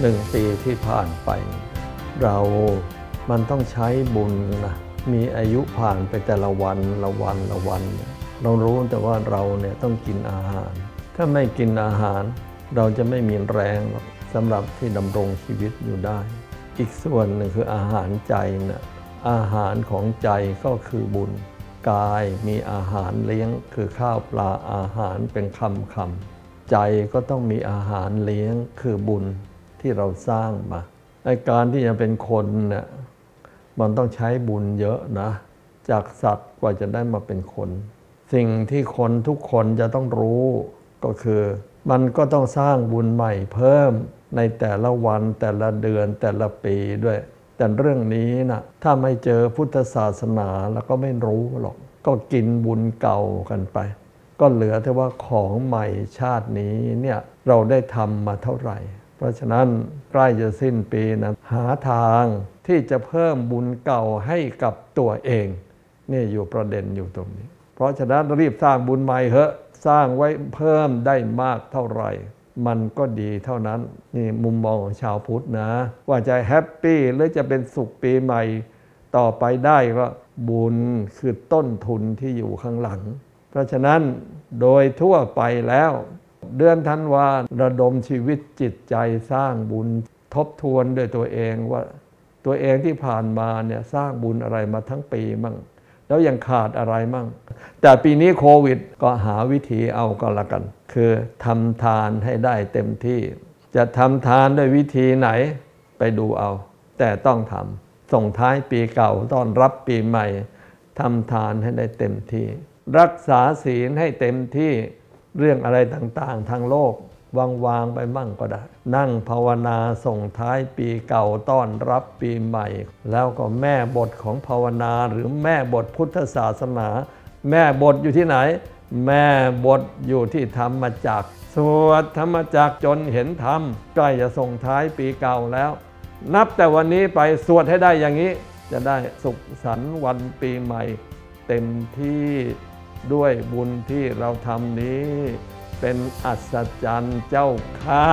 หนึ่งปีที่ผ่านไป เรามันต้องใช้บุญนะมีอายุผ่านไปแต่ละวันละวันละวัน เรารู้แต่ว่าเราเนี่ยต้องกินอาหาร ถ้าไม่กินอาหาร เราจะไม่มีแรงสำหรับที่ดำรงชีวิตอยู่ได้ อีกส่วนหนึ่งคืออาหารใจนะอาหารของใจก็คือบุญ กายมีอาหารเลี้ยงคือข้าวปลาอาหารเป็นคำคำใจก็ต้องมีอาหารเลี้ยงคือบุญ ที่เราสร้างมาในการที่จะเป็นคนเนี่ยมันต้องใช้บุญเยอะนะ จากสัตว์กว่าจะได้มาเป็นคน สิ่งที่คนทุกคนจะต้องรู้ก็คือ มันก็ต้องสร้างบุญใหม่เพิ่มในแต่ละวันแต่ละเดือนแต่ละปีด้วย แต่เรื่องนี้นะถ้าไม่เจอพุทธศาสนาแล้วก็ไม่รู้หรอก ก็กินบุญเก่ากันไป ก็เหลือแต่ว่าของใหม่ชาตินี้เนี่ยเราได้ทำมาเท่าไหร่ เพราะฉะนั้นใกล้จะสิ้นปีนะหาทางที่จะเพิ่มบุญเก่าให้กับตัวเอง นี่อยู่ประเด็นอยู่ตรงนี้ เพราะฉะนั้นรีบสร้างบุญใหม่เหอะสร้างไว้เพิ่มได้มากเท่าไหร่ มันก็ดีเท่านั้นนี่มุมมองของชาวพุทธนะ ว่าจะแฮปปี้หรือจะเป็นสุขปีใหม่ ต่อไปได้ก็บุญคือต้นทุนที่อยู่ข้างหลัง เพราะฉะนั้นโดยทั่วไปแล้ว เดือนธันวาระดมชีวิตจิตใจสร้างบุญทบทวนด้วยตัวเองว่าตัวเองที่ผ่านมาเนี่ยสร้างบุญอะไรมาทั้งปีมั่ง แล้วยังขาดอะไรมั่ง แต่ปีนี้โควิดก็หาวิธีเอาก็แล้วกัน คือทำทานให้ได้เต็มที่ จะทำทานด้วยวิธีไหนไปดูเอา แต่ต้องทำส่งท้ายปีเก่าต้อนรับปีใหม่ทำทานให้ได้เต็มที่ รักษาศีลให้เต็มที่ เรื่องอะไรต่างๆ ทางโลกวางวางไปมั่งก็ได้ นั่งภาวนาส่งท้ายปีเก่าต้อนรับปีใหม่ แล้วก็แม่บทของภาวนาหรือแม่บทพุทธศาสนา แม่บทอยู่ที่ไหน แม่บทอยู่ที่ธรรมจักสวดธรรมจักจนเห็นธรรมใกล้จะส่งท้ายปีเก่าแล้ว นับแต่วันนี้ไปสวดให้ได้อย่างนี้ จะได้สุขสันต์วันปีใหม่ เต็มที่ ด้วยบุญที่เราทำนี้ เป็นอัศจรรย์เจ้าข้า